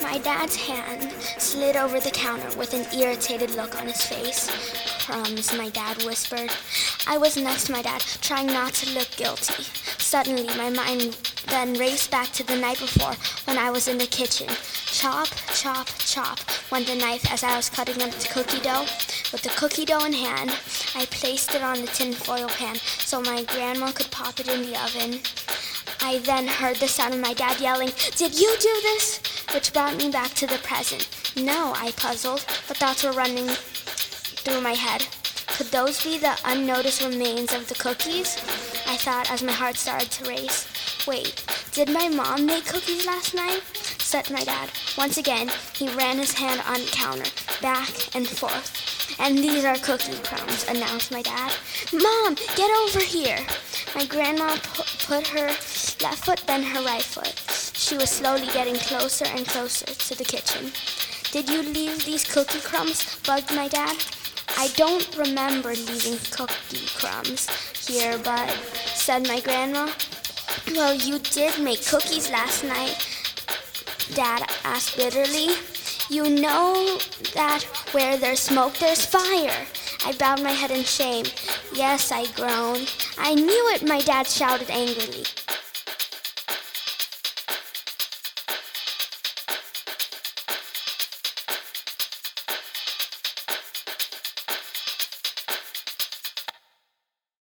My dad's hand slid over the counter with an irritated look on his face. Crumbs, my dad whispered. I was next to my dad, trying not to look guilty. Suddenly, my mind then raced back to the night before when I was in the kitchen. Chop, chop, chop went the knife as I was cutting up the cookie dough. With the cookie dough in hand, I placed it on the tin foil pan so my grandma could pop it in the oven. I then heard the sound of my dad yelling, Did you do this? Which brought me back to the present. No, I puzzled, but thoughts were running through my head. Could those be the unnoticed remains of the cookies? I thought as my heart started to race. Wait, did my mom make cookies last night? said my dad. Once again, he ran his hand on the counter, back and forth. And these are cookie crumbs, announced my dad. Mom, get over here. My grandma pu- put her left foot, then her right foot. She was slowly getting closer and closer to the kitchen. Did you leave these cookie crumbs? bugged my dad. I don't remember leaving cookie crumbs here, but, said my grandma. Well, you did make cookies last night, Dad asked bitterly. You know that where there's smoke, there's fire. I bowed my head in shame. Yes, I groaned. I knew it, my dad shouted angrily.